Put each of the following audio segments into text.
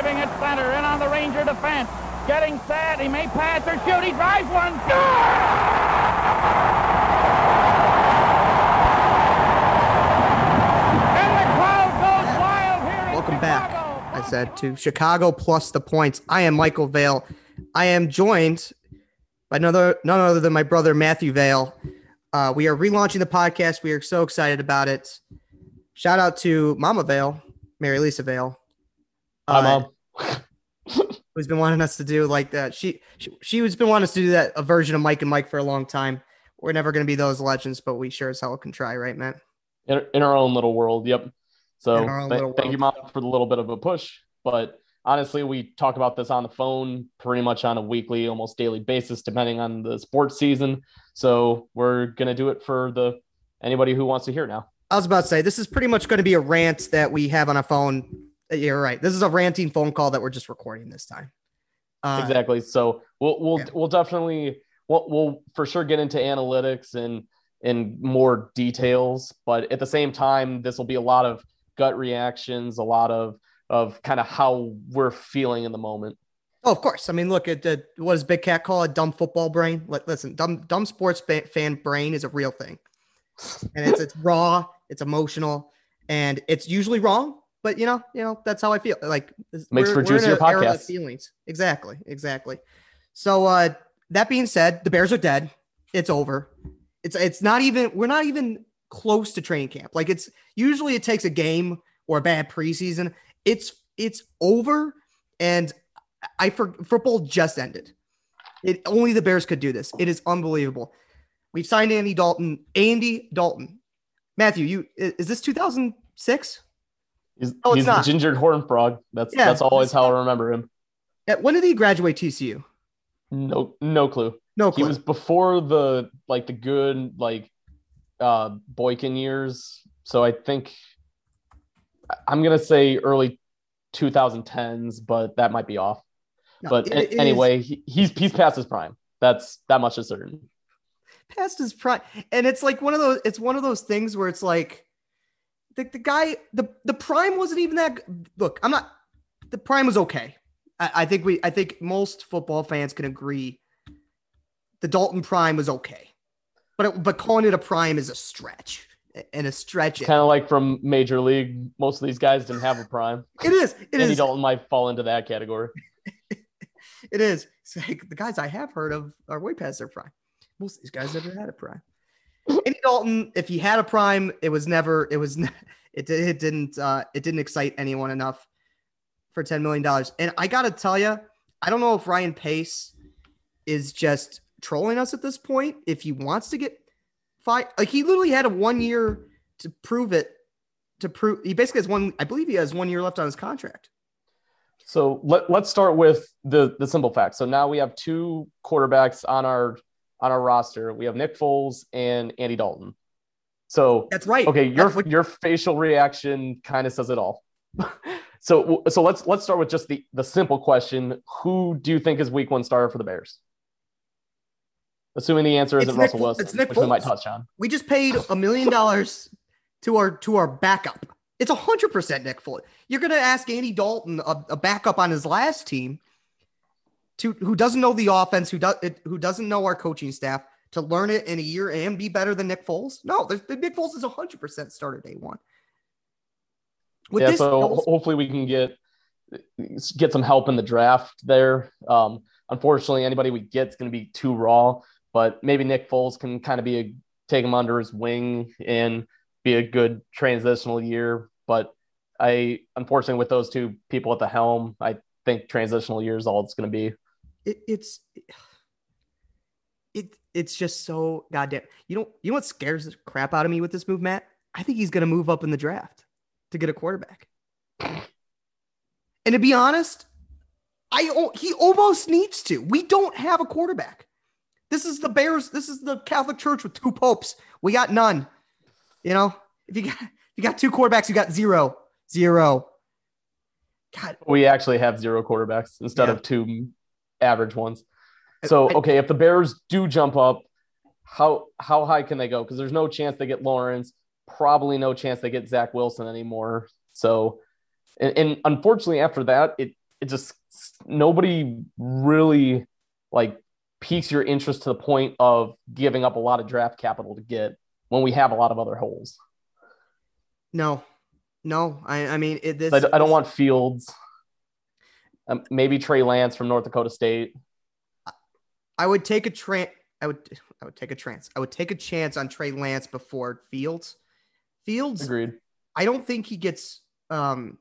driving at center, in on the Ranger defense. Getting set, he may pass or shoot, he drives one. And the crowd goes wild here in Welcome back. I said to Chicago plus the points. I am Michael Vale. I am joined by another none other than my brother Matthew Vale. Uh, we are relaunching the podcast. We are so excited about it. Shout out to Mama Vale, Mary Lisa Vale. Hi, uh, mom. who's been wanting us to do like that. She she she has been wanting us to do that a version of Mike and Mike for a long time. We're never going to be those legends, but we sure as hell can try, right, Matt? In, in our own little world. Yep. So In our own th- little thank you, mom, for the little bit of a push. But honestly, we talk about this on the phone pretty much on a weekly, almost daily basis, depending on the sports season. So we're gonna do it for the anybody who wants to hear now. I was about to say this is pretty much going to be a rant that we have on a phone. Uh, You're right. This is a ranting phone call that we're just recording this time. Uh, exactly. So we'll we'll yeah. we'll definitely we'll, we'll for sure get into analytics and in more details, but at the same time, this will be a lot of gut reactions, a lot of of kind of how we're feeling in the moment. Oh, of course. I mean, look at the what does Big Cat call it? Dumb football brain. Li- Listen, dumb dumb sports fan brain is a real thing, and it's it's raw, it's emotional, and it's usually wrong. But you know, you know that's how I feel. Like Makes for juicier a era of podcasts. Feelings, exactly, exactly. So uh, that being said, the Bears are dead. It's over. It's it's not even we're not even close to training camp. Like it's usually it takes a game or a bad preseason. It's it's over, and I for football just ended. It only the Bears could do this. It is unbelievable. We've signed Andy Dalton. Andy Dalton. Matthew, you is this 2006? He's, Oh, he's the gingered horn frog. That's Yeah, that's always how I remember him. Uh, When did he graduate TCU? No no clue. No clue. He was before the like the good like uh Boykin years. So I think I'm gonna say early 2010s, but that might be off. No, but it- it anyway, he, he's he's past his prime. That's that much is certain. past his prime, and it's like one of those. It's one of those things where it's like the, the guy. The the prime wasn't even that. Look, I'm not. The prime was okay. I, I think we. I think most football fans can agree. The Dalton prime was okay, but it, but calling it a prime is a stretch and a stretch. Kind of like from Major League. Most of these guys didn't have a prime. It is. It Andy is. Dalton might fall into that category. It is. It's like the guys I have heard of are way past their prime. Most of these guys never had a prime. Andy Dalton, if he had a prime, it was never. It was. It, it didn't. Uh, it didn't excite anyone enough for ten million dollars. And I gotta tell you, I don't know if Ryan Pace is just trolling us at this point. If he wants to get five, like he literally had a one year to prove it. To prove, he basically has one. I believe he has one year left on his contract. So let, let's start with the the simple facts. So now we have two quarterbacks on our on our roster. We have Nick Foles and Andy Dalton. So That's right. okay, your what- your facial reaction kind of says it all. so so let's let's start with just the the simple question: Who do you think is Week One starter for the Bears? Assuming the answer isn't Nick Russell Wilson, it's Nick which we might Foles. touch on. We just paid a million dollars to our to our backup. It's a hundred percent Nick Foles. You're gonna ask Andy Dalton, a, a backup on his last team, to who doesn't know the offense, who does who doesn't know our coaching staff, to learn it in a year and be better than Nick Foles? No, the, Nick Foles is a hundred percent starter day one. With yeah, this, so hopefully we can get get some help in the draft there. Um, unfortunately, anybody we get is going to be too raw, but maybe Nick Foles can kind of be a take him under his wing and be a good transitional year. But I unfortunately with those two people at the helm, I think transitional year is all it's going to be. It, it's it it's just so goddamn. You know, you know what scares the crap out of me with this move, Matt? I think he's gonna move up in the draft to get a quarterback. And to be honest, I he almost needs to. We don't have a quarterback. This is the Bears. This is the Catholic Church with two popes. We got none. You know, if you got if you got two quarterbacks, you got zero, zero. God, We actually have zero quarterbacks instead Yeah. of two average ones. So okay, if the Bears do jump up, how how high can they go? Because there's no chance they get Lawrence, probably no chance they get Zach Wilson anymore. So, and, and unfortunately, after that, it it just nobody really like piques your interest to the point of giving up a lot of draft capital to get when we have a lot of other holes. No, no. I, I mean, it, this, I, I don't want Fields. Um, maybe Trey Lance from North Dakota State. I would take a trans. I would. I would take a chance. I would take a chance on Trey Lance before Fields. Fields. Agreed. I don't think he gets. Um,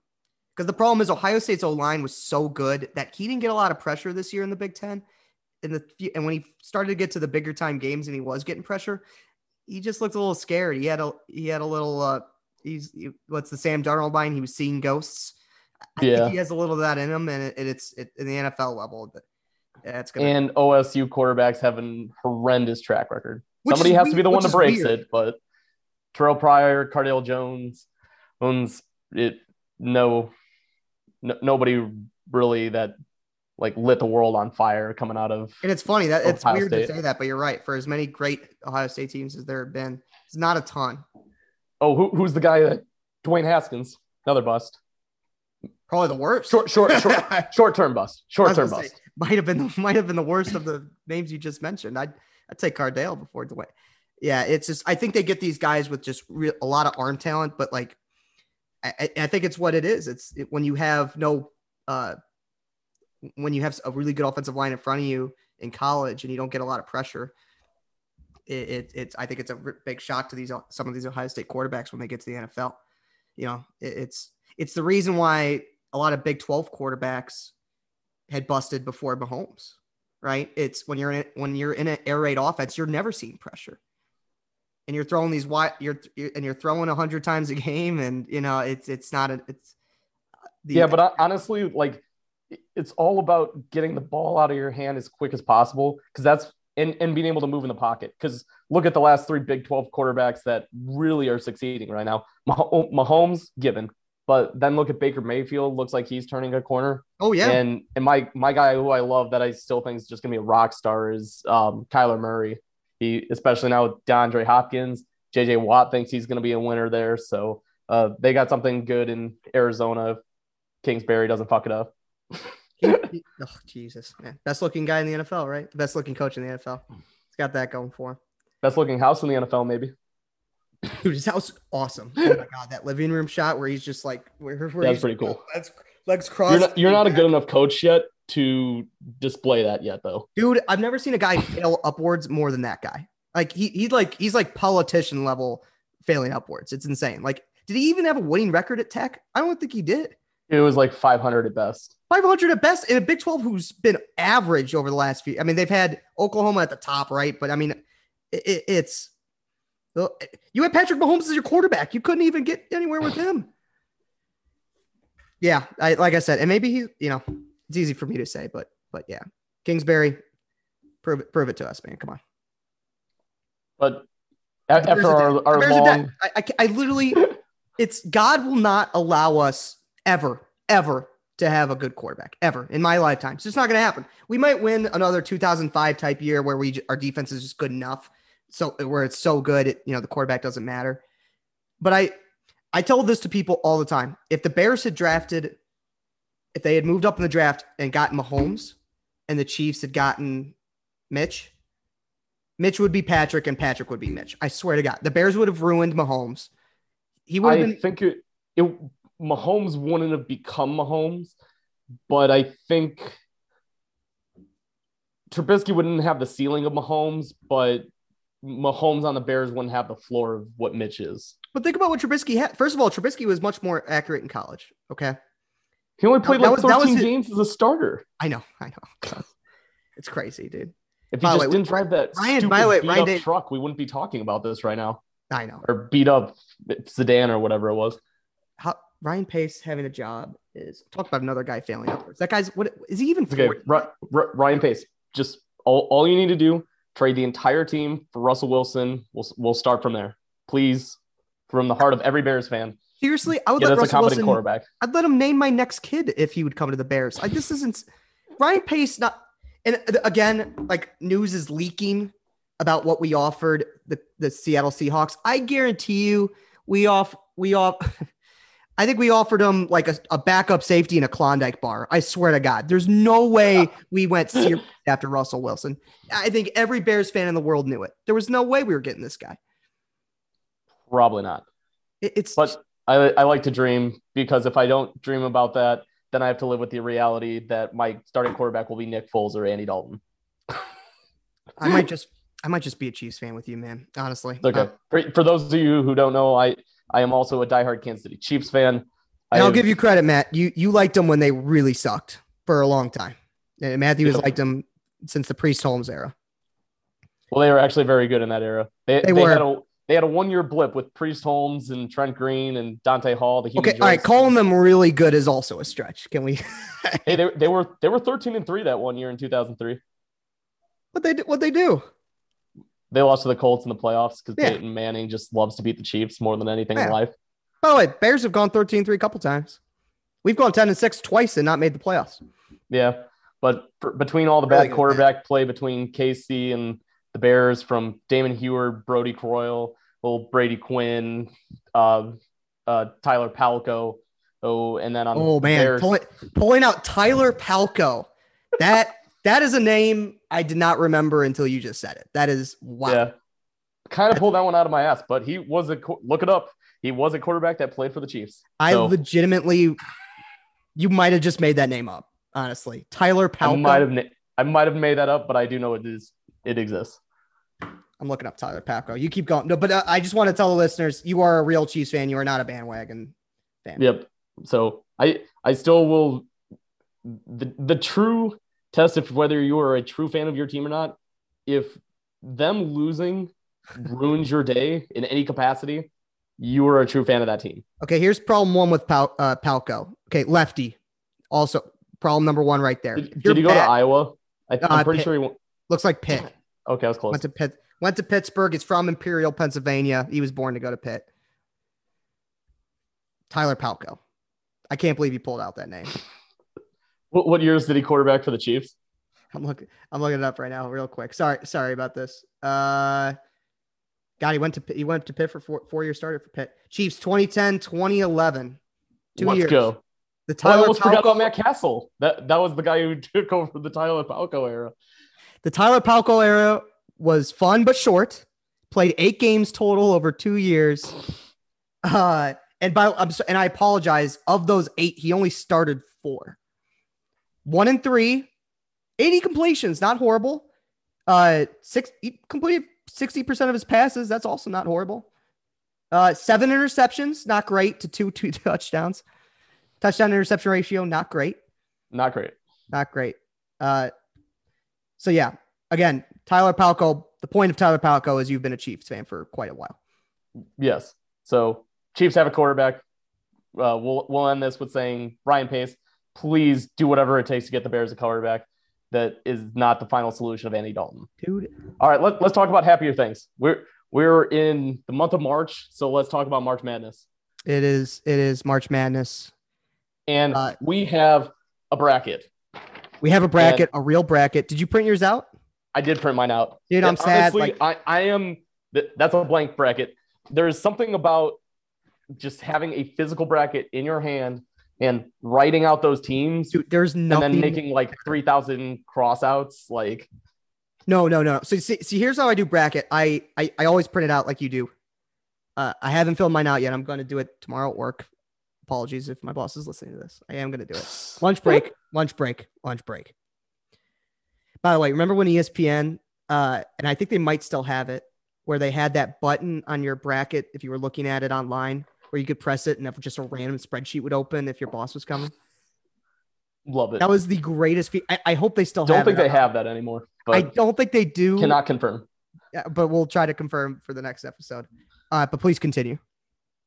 because the problem is Ohio State's O line was so good that he didn't get a lot of pressure this year in the Big Ten. In the and when he started to get to the bigger time games and he was getting pressure, he just looked a little scared. He had a he had a little uh he's he, what's the Sam Darnold line? He was seeing ghosts. I Yeah. think he has a little of that in him, and it, it's it, in the NFL level. But that's gonna And OSU quarterbacks have an horrendous track record. Which Somebody has to be the one that breaks weird. it, but Terrelle Pryor, Cardale Jones, owns it. No, no, nobody really that like lit the world on fire coming out of. And it's funny that it's weird State. to say that, but you're right. For as many great Ohio State teams as there have been, it's not a ton. Oh, who, who's the guy that Dwayne Haskins? Another bust. Probably the worst. Short, short, short, short term bust. Short term bust. say, might have been might have been the worst of the names you just mentioned. I'd I'd take Cardale before Dwayne. Yeah, it's just I think they get these guys with just real, a lot of arm talent, but like I, I- I think it's what it is. It's it, when you have no uh when you have a really good offensive line in front of you in college and you don't get a lot of pressure. It, it it's I think it's a big shock to these some of these Ohio State quarterbacks when they get to the NFL. You know, it, it's it's the reason why a lot of Big 12 quarterbacks had busted before Mahomes, right? It's when you're in it, when you're in an air raid offense, you're never seeing pressure. And you're throwing these wide you're, you're and you're throwing a hundred times a game, and you know it's it's not a it's the, yeah, but uh, honestly, like it's all about getting the ball out of your hand as quick as possible because that's and, and being able to move in the pocket. Because look at the last three Big 12 quarterbacks that really are succeeding right now. Mah- Mahomes, given, but then look at Baker Mayfield. Looks like he's turning a corner. oh yeah, And and my my guy who I love that I still think is just gonna be a rock star is um, Kyler Murray. He especially now with DeAndre Hopkins, JJ Watt thinks he's gonna be a winner there. So uh, they got something good in Arizona. if Kingsbury doesn't fuck it up. He- he- oh Jesus, man, best looking guy in the NFL, right? Best looking coach in the NFL. He's got that going for him. Best looking house in the NFL, maybe. Dude, his house awesome. Oh my god, that living room shot where he's just like where, where That's pretty cool. Legs, legs crossed. You're not, you're not a good enough coach yet to display that yet, though. dude. I've never seen a guy fail upwards more than that guy. Like he he's like he's like politician level failing upwards. It's insane. Like, did he even have a winning record at Tech? I don't think he did. It was like 500 at best. 500 at best in a Big 12 who's been average over the last few. I mean, they've had Oklahoma at the top, right? But I mean, it- it's Uh, you had Patrick Mahomes as your quarterback. You couldn't even get anywhere with him. Yeah, I like I said, and maybe he, you know, it's easy for me to say, but but yeah, Kingsbury, prove it, prove it to us, man. Come on. But Bears after our. Our Bears long. I, I, I literally, it's God will not allow us ever, ever to have a good quarterback ever in my lifetime. So It's just not going to happen. We might win another 2005 type year where we our defense is just good enough, so where it's so good, it, you know, the quarterback doesn't matter. But I, I told this to people all the time. If the Bears had drafted, if they had moved up in the draft and gotten Mahomes, and the Chiefs had gotten Mitch, Mitch would be Patrick and Patrick would be Mitch. I swear to God, the Bears would have ruined Mahomes. He would I have been. think it, it Mahomes wouldn't have become Mahomes, but I think Trubisky wouldn't have the ceiling of Mahomes, but Mahomes on the Bears wouldn't have the floor of what Mitch is. But think about what Trubisky had. First of all, Trubisky was much more accurate in college. Okay, He only played That like was- that was 13 his- games as a starter. I know, I know. It's crazy, dude. If he By just way, didn't drive that Ryan- stupid by the way, Ryan up Day- truck, we wouldn't be talking about this right now. I know. Or beat up sedan or whatever it was. How Ryan Pace having a job is talk about another guy failing upwards. That guy's what is he even? Okay, 40? Ri- Ri- Ryan Pace. Just all, all you need to do trade the entire team for Russell Wilson. We'll we'll start from there, please. From the heart of every Bears fan, Seriously, I would get let Russell competent Wilson. quarterback. I'd let him name my next kid if he would come to the Bears. I, this isn't Ryan Pace. Not and uh, again, like news is leaking about what we offered the the Seattle Seahawks. I guarantee you, we off we off. I think we offered him like a, a backup safety in a Klondike bar. I swear to God, there's no way we went serious after Russell Wilson. I think every Bears fan in the world knew it. There was no way we were getting this guy. Probably not. It- it's But I, I like to dream because if I don't dream about that, then I have to live with the reality that my starting quarterback will be Nick Foles or Andy Dalton. I might just I might just be a Chiefs fan with you, man. Honestly. Okay. Uh, for, for those of you who don't know, I I am also a diehard Kansas City Chiefs fan. And I'll give you credit, Matt. You you liked them when they really sucked for a long time. And Matthew has liked them since the Priest Holmes era. Well, they were actually very good in that era. They, They they, were. had a they had a one year blip with Priest Holmes and Trent Green and Dante Hall. The Okay, all right. Calling them really good is also a stretch. Can we? Hey, they, they were they were thirteen and three that one year in two thousand three. what they do- what they do? They lost to the Colts in the playoffs because Yeah. Peyton Manning just loves to beat the Chiefs more than anything Yeah. in life. By the way, Bears have gone 13-3 a couple times. We've gone 10 and 6 twice and not made the playoffs. Yeah, but for, between all the Really bad quarterback play between KC and the Bears, from Damon Huard, Brodie Croyle, old Brady Quinn, uh, uh, Tyler Palko, oh, and then on Oh the man, Bears, pulling, pulling out Tyler Palko. That that is a name I did not remember until you just said it. That is wow. yeah, kind of pulled that one out of my ass. But he was a look it up. He was a quarterback that played for the Chiefs. I So, legitimately, you might have just made that name up. Honestly, Tyler I might have I might have made that up, but I do know it is it exists. I'm looking up Tyler Palko. You keep going. No, but uh, I just want to tell the listeners, you are a real Chiefs fan. You are not a bandwagon fan. Yep. So I I still will the the true test of whether you are a true fan of your team or not, if them losing ruins your day in any capacity, you are a true fan of that team. Okay, here's problem one with Pal- uh, Palko. Okay, lefty. Also, problem number one right there. Did, If did he go to Iowa? I, Uh, I'm pretty Pitt. sure he went. Looks like Pitt. Okay, I was close. Went to Pitt. Went to Pittsburgh. It's from Imperial, Pennsylvania. He was born to go to Pitt. Tyler Palko. I can't believe you pulled out that name. What, what years did he quarterback for the Chiefs? I'm looking. I'm looking it up right now, real quick. Sorry, sorry about this. Uh, God, he went to he went to Pitt for four, four year started for Pitt. Chiefs 2010, 2011. Two Let's years. go. The Oh, I Tyler almost forgot about Matt Cassel. That that was the guy who took over the Tyler Palko era. the Tyler Palko era was fun but short. Played eight games total over two years. Uh, and by I'm so, and I apologize. Of those eight, he only started four. One and three, 80 completions, not horrible. Uh, six he completed 60% of his passes. That's also not horrible. Uh, seven interceptions, not great to two two touchdowns. Touchdown interception ratio, not great Not great. not great. Uh, so yeah, again, Tyler Palko. The point of Tyler Palko is you've been a Chiefs fan for quite a while. Yes. So Chiefs have a quarterback. Uh, we'll we'll end this with saying Ryan Pace, please do whatever it takes to get the Bears a quarterback. That is not the final solution of Andy Dalton. Dude, All right, let, let's talk about happier things. We're we're in the month of March, so let's talk about March Madness. it is it is March Madness. And Uh, we have a bracket. We have a bracket, a real bracket. Did you print yours out? I did print mine out. Dude, I'm sad. honestly, Like, I, I am that's a blank bracket. There's something about just having a physical bracket in your hand and writing out those teams dude, there's and then making like 3,000 crossouts. Like, no, no, no. So see, see, here's how I do bracket. I, I, I always print it out like you do. Uh, I haven't filled mine out yet. I'm going to do it tomorrow at work. Apologies if my boss is listening to this. I am going to do it. lunch break, lunch break, lunch break. By the way, remember when ESPN, uh, and I think they might still have it, where they had that button on your bracket if you were looking at it online, where you could press it and if just a random spreadsheet would open if your boss was coming. love it. That was the greatest. Fe- I, I hope they still Don't think they have that anymore, I don't think they do. cannot confirm. Yeah, but we'll try to confirm for the next episode. Uh, but please continue.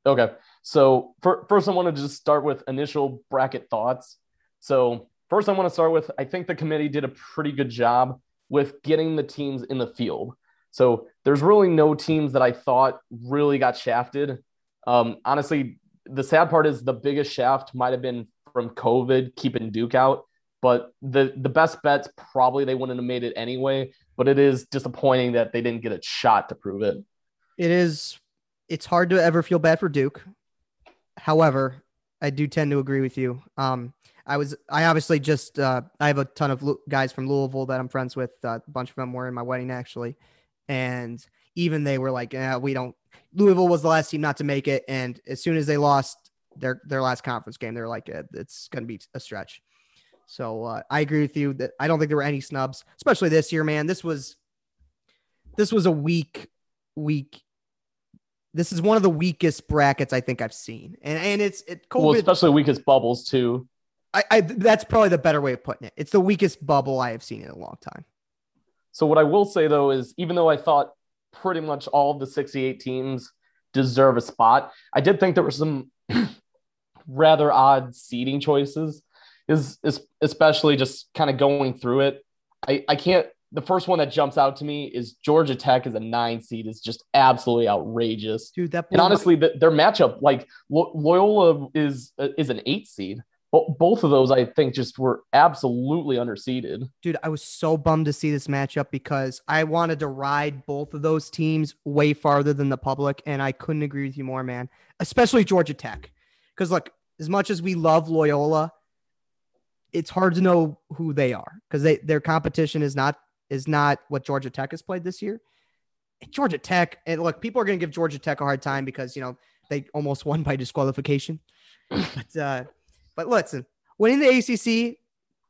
Okay. So for, first, I want to just start with initial bracket thoughts. So first, I want to start with I think the committee did a pretty good job with getting the teams in the field. So there's really no teams that I thought really got shafted. Um, honestly, the sad part is the biggest shaft might have been from COVID keeping Duke out, but the the best bets probably they wouldn't have made it anyway. But it is disappointing that they didn't get a shot to prove it. It is. It's hard to ever feel bad for Duke. However, I do tend to agree with you. Um, I was I obviously just uh, I have a ton of guys from Louisville that I'm friends with. Uh, a bunch of them were in my wedding actually, and even they were like, yeah, we don't. Louisville was the last team not to make it, and as soon as they lost their their last conference game, they're like, it's going to be a stretch. So uh, I agree with you that I don't think there were any snubs, especially this year, man. This was this was a weak week. This is one of the weakest brackets I think I've seen, and and it's it COVID. Well, especially weakest bubbles too. I, I that's probably the better way of putting it. It's the weakest bubble I have seen in a long time. So what I will say though is, even though I thought pretty much all of the 68 teams deserve a spot, I did think there were some rather odd seeding choices. Is is especially just kind of going through it. I I can't. The first one that jumps out to me is Georgia Tech as a nine seed is just absolutely outrageous. Dude, that And honestly, the, their matchup, like Lo- Loyola is uh, is an eight seed. Bo- both of those, I think, just were absolutely underseeded. dude, I was so bummed to see this matchup because I wanted to ride both of those teams way farther than the public, and I couldn't agree with you more, man. Especially Georgia Tech, because look, as much as we love Loyola, it's hard to know who they are because they their competition is not is not what Georgia Tech has played this year. Georgia Tech, and look, people are going to give Georgia Tech a hard time because you know they almost won by disqualification. but uh, but listen, winning the ACC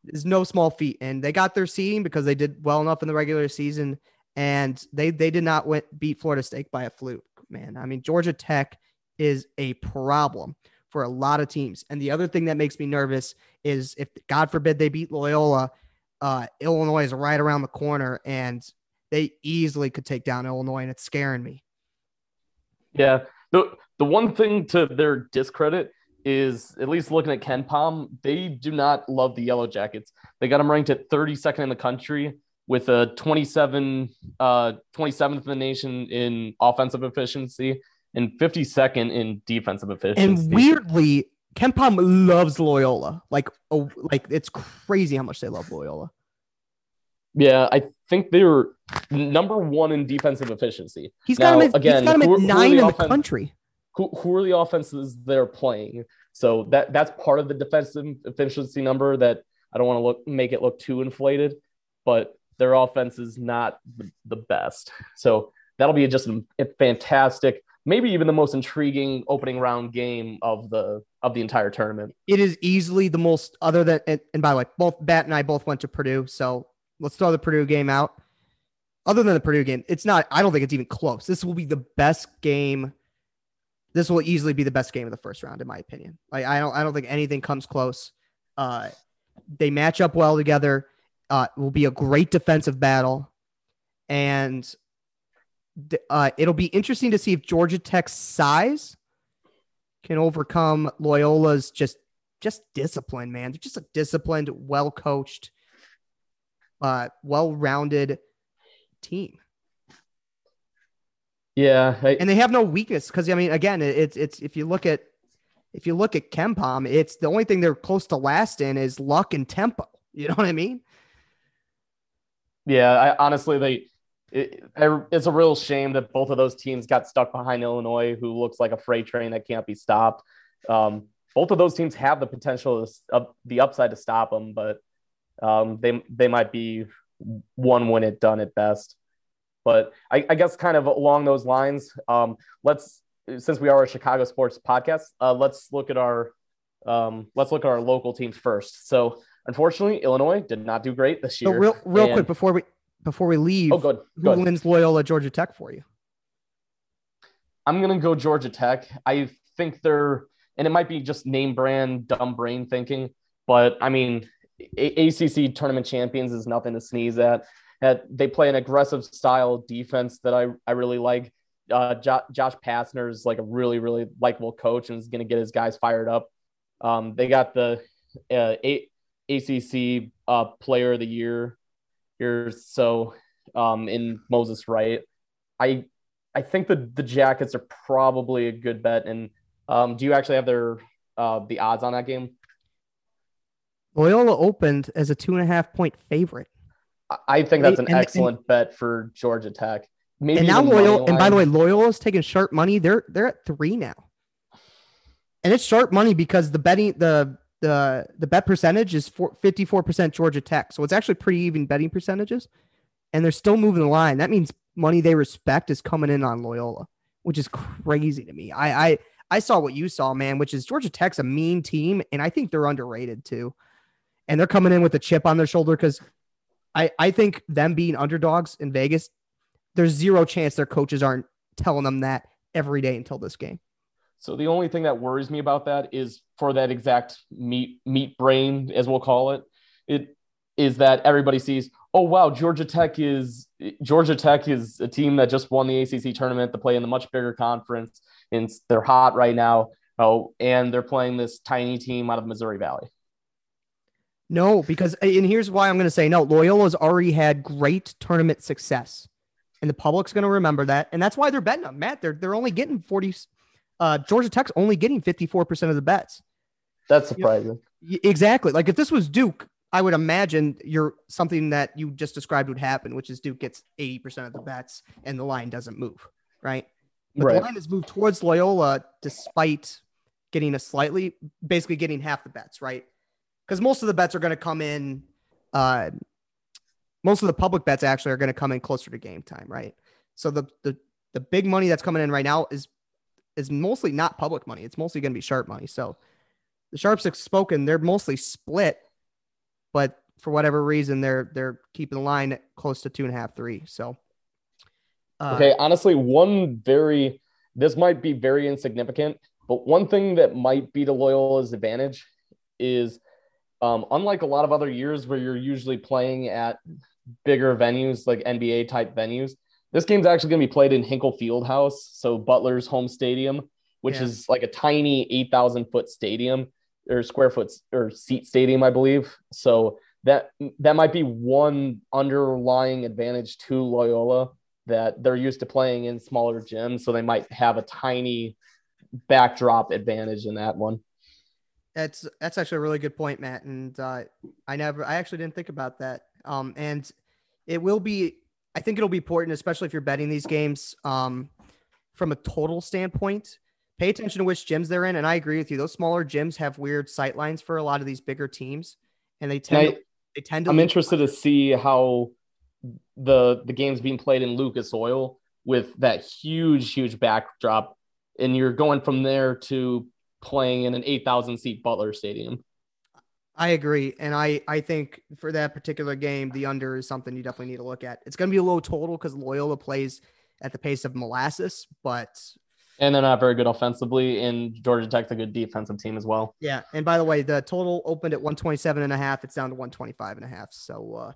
is no small feat, and they got their seeding because they did well enough in the regular season, and they they did not win, beat Florida State by a fluke. Man, I mean Georgia Tech is a problem for a lot of teams. And the other thing that makes me nervous is if God forbid they beat Loyola, uh, Illinois is right around the corner, and they easily could take down Illinois, and it's scaring me. Yeah. The the one thing to their discredit is at least looking at KenPom, they do not love the Yellow Jackets. They got them ranked at 32nd in the country with a 27 uh 27th in the nation in offensive efficiency and 52nd in defensive efficiency. And weirdly, KenPom loves Loyola. Like, oh, like it's crazy how much they love Loyola. Yeah, I think they're number one in defensive efficiency. He's got Now, him at, again, he's got him at nine in the offen- country. Who, who are the offenses they're playing? So that that's part of the defensive efficiency number that I don't want to look make it look too inflated, but their offense is not the, best. So that'll be just a, a fantastic, maybe even the most intriguing opening round game of the of the entire tournament. It is easily the most other than and, and by the way, both Bat and I both went to Purdue, so let's throw the Purdue game out. Other than the Purdue game, it's not. I don't think it's even close. This will be the best game. This will easily be the best game of the first round, in my opinion. Like I don't, I don't think anything comes close. Uh, they match up well together. Uh, will be a great defensive battle, and uh, it'll be interesting to see if Georgia Tech's size can overcome Loyola's just just discipline, man. They're just a disciplined, well coached, uh, well rounded team, Yeah, I, and they have no weakness. Because I mean, again, it- it's it's if you look at if you look at KenPom, it's the only thing they're close to last in is luck and tempo. You know what I mean? Yeah, I, honestly, they it, it's a real shame that both of those teams got stuck behind Illinois, who looks like a freight train that can't be stopped. Um, both of those teams have the potential, to, uh, the upside to stop them, but um, they they might be one win it done at best. But I, I guess kind of along those lines, um, let's since we are a Chicago sports podcast, uh, let's look at our um, let's look at our local teams first. So unfortunately, Illinois did not do great this So year. real real And- quick before we before we leave, Oh, good. who wins Loyola Georgia Tech for you? I'm gonna go Georgia Tech. I think they're, and it might be just name brand, dumb brain thinking, but I mean, A- ACC tournament champions is nothing to sneeze at. That they play an aggressive style defense that I I really like. Uh, jo- Josh Pastner is like a really really likable coach and is gonna get his guys fired up. Um, they got the uh, A- ACC uh, Player of the Year here, so um, in Moses Wright. I I think the the Jackets are probably a good bet. And um, do you actually have their uh, the odds on that game? Loyola opened as a two and a half point favorite. I- think that's an And- and- excellent bet for Georgia Tech. Maybe and now Loyola, and by the way. Loyola's taking sharp money. They're they're at three now. and it's sharp money because the betting the the the bet percentage is 54% Georgia Tech. So it's actually pretty even betting percentages. And they're still moving the line. That means money they respect is coming in on Loyola, which is crazy to me. I I I saw what you saw, man, which is Georgia Tech's a mean team, and I think they're underrated too. And they're coming in with a chip on their shoulder because I, I think them being underdogs in Vegas, there's zero chance their coaches aren't telling them that every day until this game. So the only thing that worries me about that is for that exact meat meat brain, as we'll call it, it is that everybody sees, oh wow, Georgia Tech is Georgia Tech is a team that just won the ACC tournament to play in the much bigger conference, and they're hot right now. Oh, and they're playing this tiny team out of Missouri Valley. No, because and here's why I'm going to say no. Loyola's already had great tournament success, and the public's going to remember that, and that's why they're betting them. Matt, they're they're only getting 40 uh, Georgia Tech's only getting 54% of the bets. That's surprising. You know, exactly. Like if this was Duke, I would imagine you're something that you just described would happen, which is Duke gets 80% of the bets and the line doesn't move, right? But right. the line has moved towards Loyola despite getting a slightly, basically getting half the bets, right? Because most of the bets are going to come in, uh, most of the public bets actually are going to come in closer to game time, right? So the, the, the big money that's coming in right now is is mostly not public money. It's mostly going to be sharp money. So the sharps have spoken. They're mostly split, but for whatever reason, they're they're keeping the line close to two and a half, three. So uh, okay, honestly, one very this might be very insignificant, but one thing that might be to Loyola's advantage is um, unlike a lot of other years where you're usually playing at bigger venues like NBA type venues, this game's actually going to be played in Hinkle Fieldhouse, so Butler's home stadium, which yeah. is like a tiny 8,000 foot stadium or square foot or seat stadium, I believe. So that that might be one underlying advantage to Loyola that they're used to playing in smaller gyms, so they might have a tiny backdrop advantage in that one. That's that's actually a really good point, Matt. And uh, I never, I actually didn't think about that. Um, and it will be I think it'll be important, especially if you're betting these games um, from a total standpoint. Pay attention to which gyms they're in. And I agree with you. Those smaller gyms have weird sight lines for a lot of these bigger teams. And they tend, I, to, they tend to. I'm interested to see how the the game's being played in Lucas Oil with that huge, huge backdrop. And you're going from there to playing in an 8,000 seat Butler Stadium. I agree, and I I think for that particular game, the under is something you definitely need to look at. It's going to be a low total because Loyola plays at the pace of molasses, but and they're not very good offensively. And Georgia Tech's a good defensive team as well. Yeah, and by the way, the total opened at 127 and a half. It's down to 125 and a half. So uh,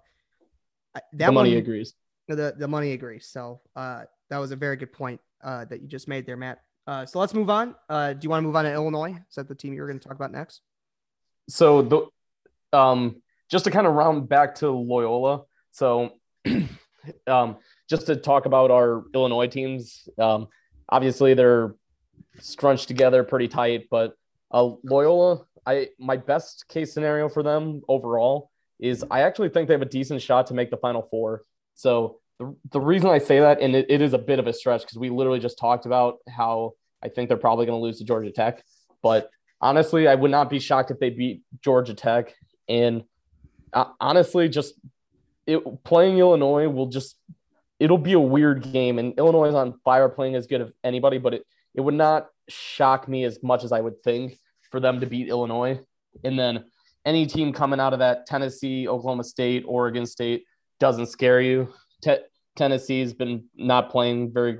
that the money one, agrees. The the money agrees. So uh, that was a very good point uh, that you just made there, Matt. Uh, so let's move on. Uh, do you want to move on to Illinois? Is that the team you were going to talk about next? so the um just to kind of round back to Loyola. So um just to talk about our Illinois teams. Um obviously they're scrunched together pretty tight, but uh, Loyola, I my best case scenario for them overall is I actually think they have a decent shot to make the final four. So the, the reason I say that, and it, it is a bit of a stretch because we literally just talked about how I think they're probably going to lose to Georgia Tech, but honestly, I would not be shocked if they beat Georgia Tech. And uh, honestly, just it, playing Illinois will just it'll be a weird game. And Illinois is on fire, playing as good as anybody, but it it would not shock me as much as I would think for them to beat Illinois. And then any team coming out of that Tennessee, Oklahoma State, Oregon State doesn't scare you. Te- Tennessee's been not playing very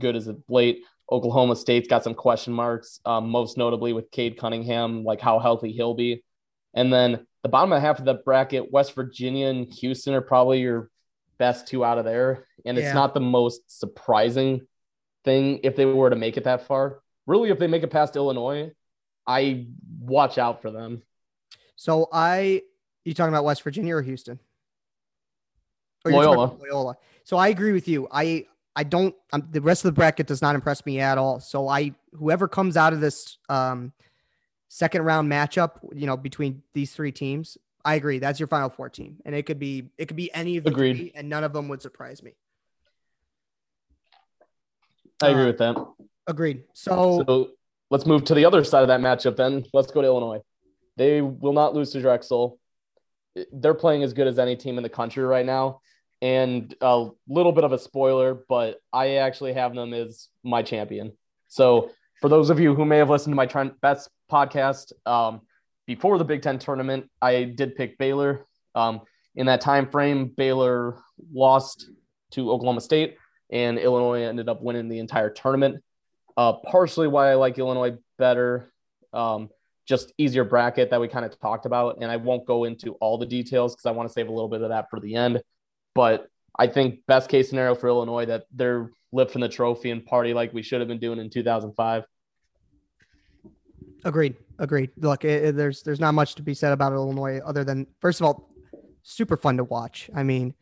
good as of late. Oklahoma State's got some question marks, um, most notably with Cade Cunningham, like how healthy he'll be. And then the bottom half of the bracket, West Virginia and Houston are probably your best two out of there. And it's yeah. not the most surprising thing if they were to make it that far. Really, if they make it past Illinois, I watch out for them. So I, you talking about West Virginia or Houston? Or Loyola. Loyola. So I agree with you. I I don't. Um, the rest of the bracket does not impress me at all. So I, whoever comes out of this um, second round matchup, you know, between these three teams, I agree. That's your final four team, and it could be it could be any of the Agreed. three, and none of them would surprise me. I agree uh, with that. Agreed. So, so let's move to the other side of that matchup then. Let's go to Illinois. They will not lose to Drexel. They're playing as good as any team in the country right now. And a little bit of a spoiler, but I actually have them as my champion. So for those of you who may have listened to my Trent Bets podcast um, before the Big Ten tournament, I did pick Baylor. Um, in that time frame, Baylor lost to Oklahoma State, and Illinois ended up winning the entire tournament. Uh, partially why I like Illinois better, um, just easier bracket that we kind of talked about, and I won't go into all the details because I want to save a little bit of that for the end. But I think best case scenario for Illinois that they're lifting the trophy and party like we should have been doing in 2005. Agreed. Agreed. Look, it, it, there's there's not much to be said about Illinois other than first of all, super fun to watch. I mean,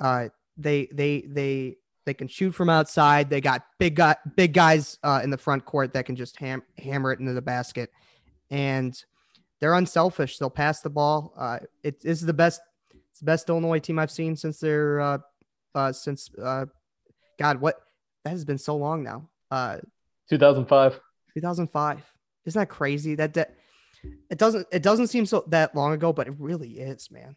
uh, they they they they can shoot from outside. They got big guy, big guys uh, in the front court that can just ham, hammer it into the basket, and they're unselfish. They'll pass the ball. Uh, it is the best. It's the best Illinois team I've seen since they're uh, uh, since uh, God, what that has been so long now. Uh, 2005. 2005. Isn't that crazy? That that it doesn't it doesn't seem so that long ago, but it really is, man.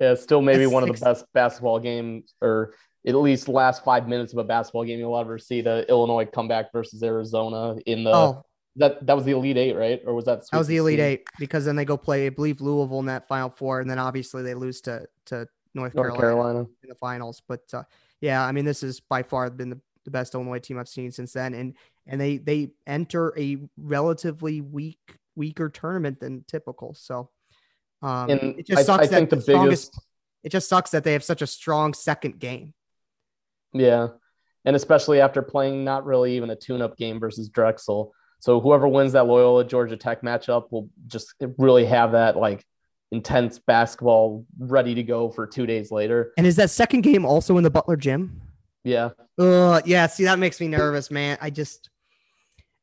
Yeah, it's still maybe one of the best basketball games, or at least last five minutes of a basketball game you'll ever see. The Illinois comeback versus Arizona in the oh. That that was the Elite Eight, right? Or was that that was the Elite Eight because then they go play, I believe, Louisville in that Final Four, and then obviously they lose to to North, North Carolina, Carolina, in the finals. But uh, yeah, I mean, this has by far been the, the best Illinois team I've seen since then, and and they they enter a relatively weak weaker tournament than typical. So um, it just sucks I, I that the, the strongest. Biggest... It just sucks that they have such a strong second game. Yeah, and especially after playing not really even a tune-up game versus Drexel. So whoever wins that Loyola Georgia Tech matchup will just really have that like intense basketball ready to go for two days later. And is that second game also in the Butler gym? Yeah. Uh, yeah. See, that makes me nervous, man. I just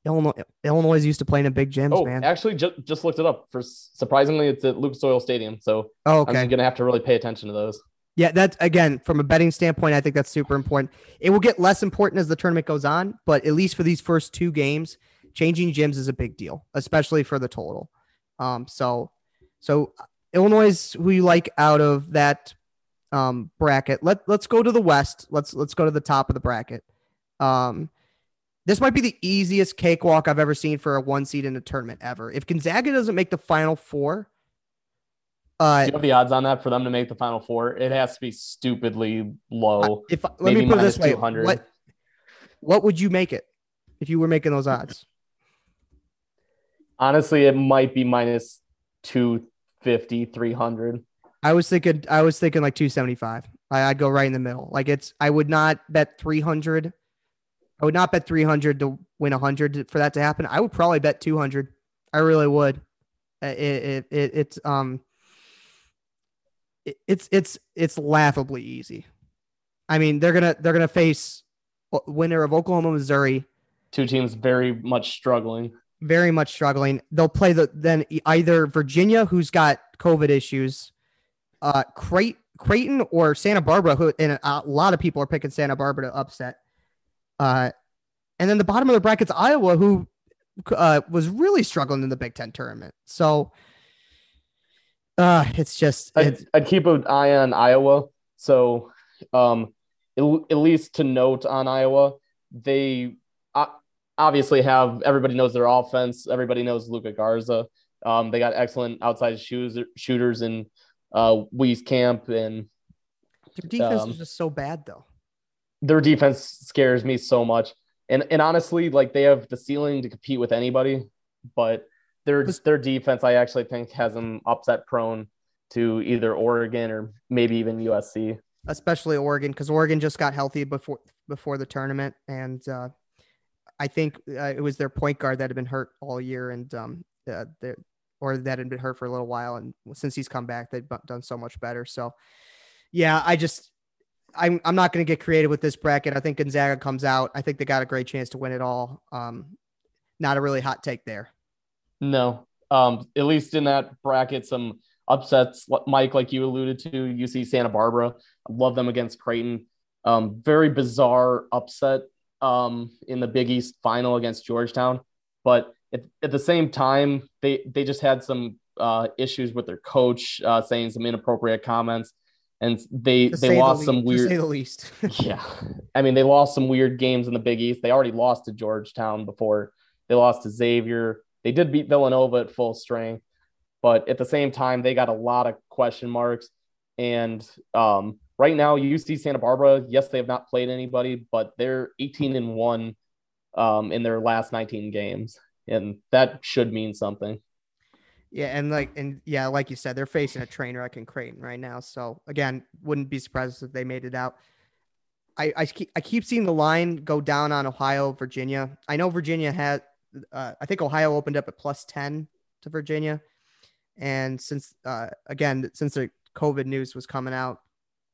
Illinois Illinois is used to playing in a big gyms, oh, man. Actually, just just looked it up. For surprisingly, it's at Lucas Oil Stadium, so oh, okay. I'm gonna have to really pay attention to those. Yeah, that's again from a betting standpoint. I think that's super important. It will get less important as the tournament goes on, but at least for these first two games, changing gyms is a big deal, especially for the total. Um, so, so Illinois, is who you like out of that um, bracket? Let Let's go to the West. Let's let's go to the top of the bracket. Um, this might be the easiest cakewalk I've ever seen for a one seed in a tournament ever. If Gonzaga doesn't make the final four, uh, Do you have the odds on that for them to make the final four? It has to be stupidly low. If let me put it this way, what, what would you make it if you were making those odds? Honestly, it might be minus 250, 300. I was thinking, I was thinking like 275. I, would go right in the middle. Like it's, I would not bet 300 I would not bet 300 to win 100 for that to happen. I would probably bet 200. I really would. It, it, it it's um it, it's it's it's laughably easy. I mean, they're gonna they're gonna face winner of Oklahoma, Missouri. Two teams very much struggling. Very much struggling. They'll play the then either Virginia, who's got COVID issues, uh, Creighton or Santa Barbara, who and a lot of people are picking Santa Barbara to upset. Uh, and then the bottom of the bracket's Iowa, who uh, was really struggling in the Big Ten tournament. So uh, it's just it's, I'd, I'd keep an eye on Iowa. So um, at, at least to note on Iowa, they obviously have everybody knows their offense. Everybody knows Luka Garza. Um, they got excellent outside shoes, shooters in uh, camp. and their defense um, is just so bad though their defense scares me so much. And and honestly, like they have the ceiling to compete with anybody, but their their defense, I actually think, has them upset prone to either Oregon or maybe even USC. Especially Oregon, because Oregon just got healthy before before the tournament, and uh, I think uh, it was their point guard that had been hurt all year, and um, uh, or that had been hurt for a little while, and since he's come back, they've done so much better. So, yeah, I just I'm I'm not going to get creative with this bracket. I think Gonzaga comes out. I think they got a great chance to win it all. Um, not a really hot take there. No, um, at least in that bracket, some upsets. Mike, like you alluded to, UC Santa Barbara. Love them against Creighton. Um, very bizarre upset um, in the Big East final against Georgetown, but at, at the same time, they they just had some uh, issues with their coach, uh, saying some inappropriate comments, and they To they the lost le- some to weird. say the least. yeah, I mean they lost some weird games in the Big East. They already lost to Georgetown before. They lost to Xavier. They did beat Villanova at full strength, but at the same time they got a lot of question marks. And um, right now, UC Santa Barbara, yes, they have not played anybody, but they're 18 and one um, in their last 19 games, and that should mean something. Yeah, and like and yeah, like you said, they're facing a train wreck in Creighton right now. So again, wouldn't be surprised if they made it out. I I keep I keep seeing the line go down on Ohio, Virginia. I know Virginia had uh, I think Ohio opened up at plus ten to Virginia, and since uh, again since the COVID news was coming out,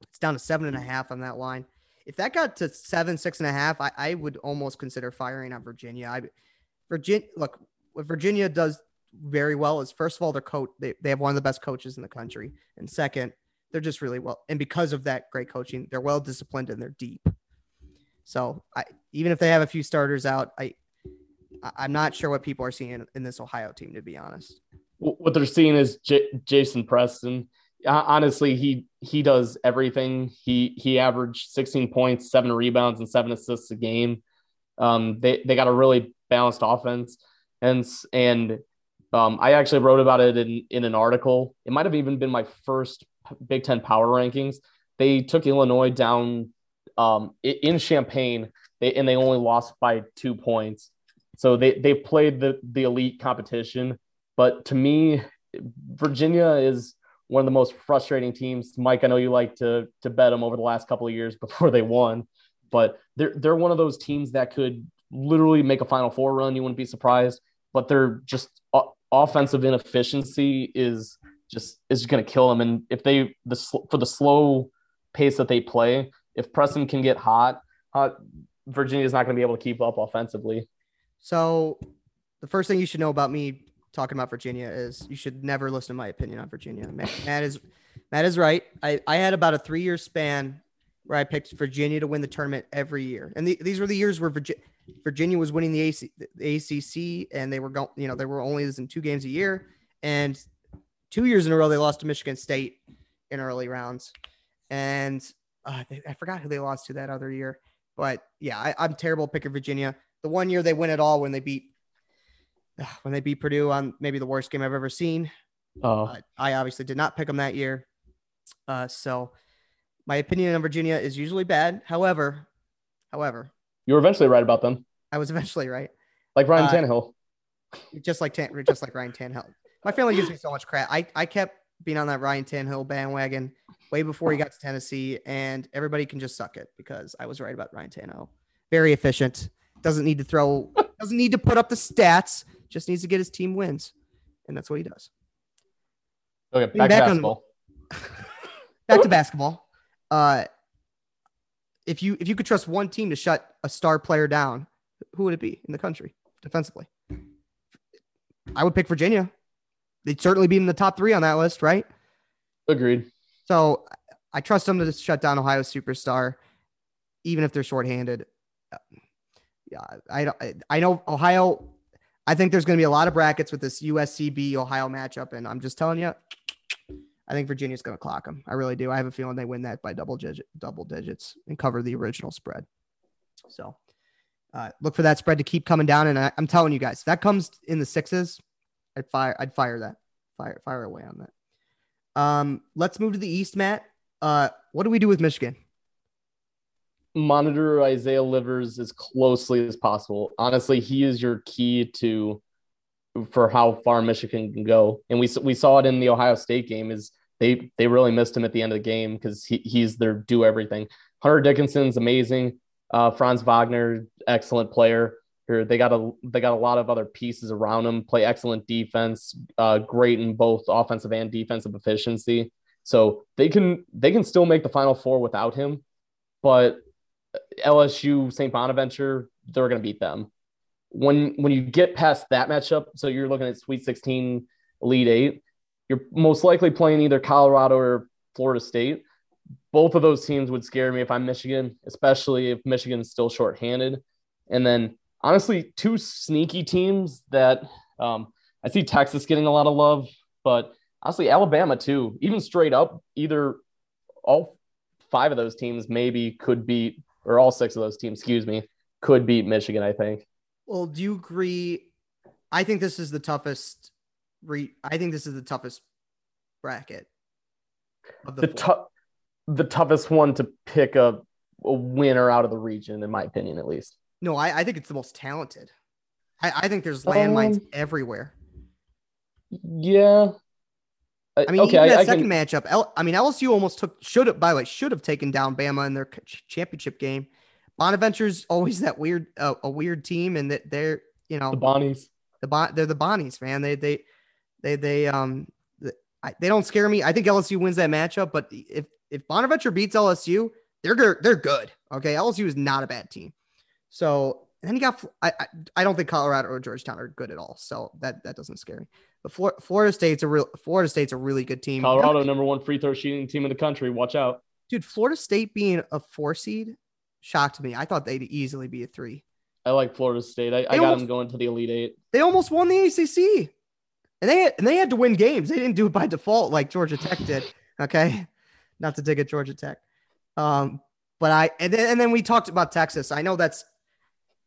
it's down to seven and a half on that line. If that got to seven, six and a half, I, I would almost consider firing on Virginia. I Virginia look what Virginia does very well is first of all their coach they, they have one of the best coaches in the country and second they're just really well and because of that great coaching they're well disciplined and they're deep so i even if they have a few starters out i I- i'm not sure what people are seeing in, in this ohio team to be honest what they're seeing is J- Jason Preston. Uh, honestly, he he does everything. He he averaged 16 points, seven rebounds, and seven assists a game. Um, they they got a really balanced offense, and and um, I actually wrote about it in in an article. It might have even been my first Big Ten power rankings. They took Illinois down um, in Champaign, they, and they only lost by two points. So they they played the the elite competition. But to me, Virginia is one of the most frustrating teams. Mike, I know you like to to bet them over the last couple of years before they won, but they're they're one of those teams that could literally make a Final Four run. You wouldn't be surprised, but they're just o- offensive inefficiency is just is going to kill them. And if they the for the slow pace that they play, if Preston can get hot, hot Virginia's not going to be able to keep up offensively. so the first thing you should know about me talking about virginia is you should never listen to my opinion on virginia matt, matt is matt is right I, I had about a three year span where i picked virginia to win the tournament every year and the, these were the years where virginia Virginia was winning the, AC, the ACC, and they were going. You know, they were only in two games a year, and two years in a row they lost to Michigan State in early rounds, and uh, they, I forgot who they lost to that other year. But yeah, I, I'm terrible picking Virginia. The one year they win it all when they beat when they beat Purdue on maybe the worst game I've ever seen. Oh, But I obviously did not pick them that year. Uh, so my opinion on Virginia is usually bad. However, however, you were eventually right about them, I was eventually right. like Ryan Uh, Tannehill. just like Tan- just like Ryan Tannehill. My family gives me so much crap. I, I kept being on that Ryan Tannehill bandwagon way before he got to Tennessee, and everybody can just suck it because I was right about Ryan Tannehill. Very efficient. Doesn't need to throw. Doesn't need to put up the stats. Just needs to get his team wins, and that's what he does. Okay, being back to back on- basketball. Back to basketball. Uh, if you if you could trust one team to shut a star player down, who would it be in the country defensively? I would pick Virginia. They'd certainly be in the top three on that list, right? Agreed. So I trust them to shut down Ohio superstar, even if they're shorthanded. I. I- I know Ohio. I think there's going to be a lot of brackets with this USCB Ohio matchup, and I'm just telling you, I think Virginia's going to clock them. I really do. I have a feeling they win that by double digit, double digits, and cover the original spread. So uh, look for that spread to keep coming down, and I, I'm telling you guys, if that comes in the sixes, I'd fire. I'd fire that. Fire fire away on that. Um, let's move to the East, Matt. Uh, what do we do with Michigan? Monitor Isaiah Livers as closely as possible. Honestly, he is your key to for how far Michigan can go. And we we saw it in the Ohio State game. Is they they really missed him at the end of the game because he, he's their do everything. Hunter Dickinson's amazing. Uh, Franz Wagner, excellent player. Here they got a they got a lot of other pieces around him. Play excellent defense. Uh, great in both offensive and defensive efficiency. So they can they can still make the Final Four without him, but LSU St. Bonaventure they're going to beat them. When when you get past that matchup, so you're looking at Sweet 16, Elite Eight, you're most likely playing either Colorado or Florida State. Both of those teams would scare me if I'm Michigan, especially if Michigan's still shorthanded. And then honestly, two sneaky teams that um, I see Texas getting a lot of love, but honestly, Alabama too. Even straight up, either all five of those teams maybe could beat, or all six of those teams, excuse me, could beat Michigan. I think. Well, do you agree? I think this is the toughest. Re- I think this is the toughest bracket of the the, tu- the toughest one to pick a, a winner out of the region, in my opinion, at least. No, I, I think it's the most talented. I, I think there's landmines um, everywhere. Yeah. I, mean, okay, even that I, second can... matchup, L, I mean, LSU almost took should have by the way should have taken down Bama in their championship game. Bonaventure's always that weird uh, a weird team, and that they're you know the Bonnies. The bon- they're the Bonnies, man. They they they they um they don't scare me. I think LSU wins that matchup, but if if Bonaventure beats LSU, they're good. They're good. Okay, LSU is not a bad team. So and then you got I, I, I don't think Colorado or Georgetown are good at all. So that that doesn't scare me. But Florida, State's a real Florida State's a really good team. Colorado number one free throw shooting team in the country. Watch out, dude. Florida State being a four seed shocked me. I thought they'd easily be a three. I like Florida State. I, I got them going to the Elite Eight. They almost won the ACC, and they had, and they had to win games. They didn't do it by default like Georgia Tech did. Okay, not to dig at Georgia Tech. Um, but I and then and then we talked about Texas. I know that's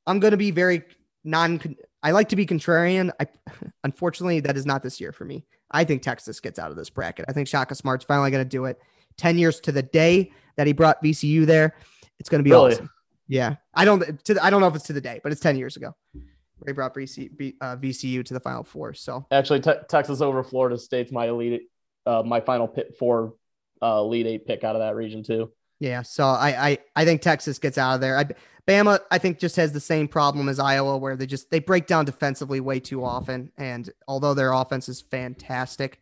I'm going to be very non. I like to be contrarian. I unfortunately that is not this year for me. I think Texas gets out of this bracket. I think Shaka Smart's finally going to do it. Ten years to the day that he brought VCU there, it's going to be really? awesome. Yeah, I don't. To, I don't know if it's to the day, but it's ten years ago. Where he brought VC, uh, VCU to the Final Four. So actually, te- Texas over Florida State's my elite, uh, my final pit four, uh, lead eight pick out of that region too. Yeah, so I I I think Texas gets out of there. I Bama, I think, just has the same problem as Iowa, where they just they break down defensively way too often. And although their offense is fantastic,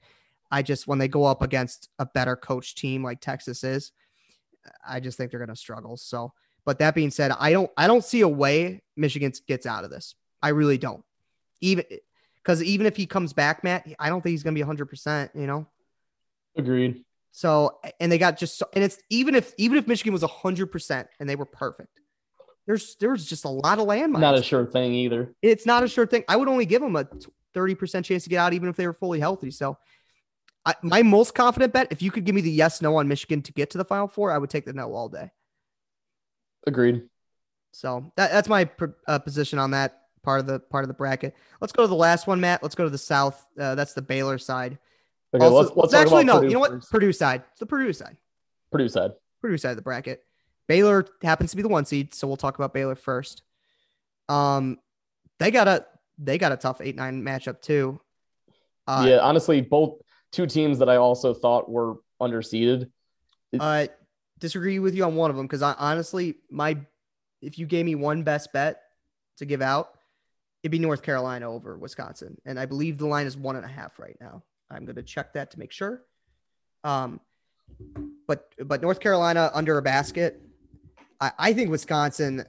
I just when they go up against a better coach team like Texas is, I just think they're going to struggle. So, but that being said, I don't I don't see a way Michigan gets out of this. I really don't. Even because even if he comes back, Matt, I don't think he's going to be 100. percent You know. Agreed. So, and they got just so, and it's even if even if Michigan was 100 percent and they were perfect, there's there's just a lot of landmines. Not a sure thing either. It's not a sure thing. I would only give them a 30% chance to get out, even if they were fully healthy. So, I, my most confident bet, if you could give me the yes no on Michigan to get to the Final Four, I would take the no all day. Agreed. So that, that's my uh, position on that part of the part of the bracket. Let's go to the last one, Matt. Let's go to the South. Uh, that's the Baylor side. Okay, also, let's, let's actually no. Purdue you know what? Purdue side. It's the Purdue side. Purdue side. Purdue side of the bracket. Baylor happens to be the one seed, so we'll talk about Baylor first. Um, they got a they got a tough eight nine matchup too. Uh, yeah, honestly, both two teams that I also thought were underseeded. Uh, disagree with you on one of them because I honestly, my if you gave me one best bet to give out, it'd be North Carolina over Wisconsin, and I believe the line is one and a half right now. I'm going to check that to make sure. Um, but but North Carolina under a basket I, I think Wisconsin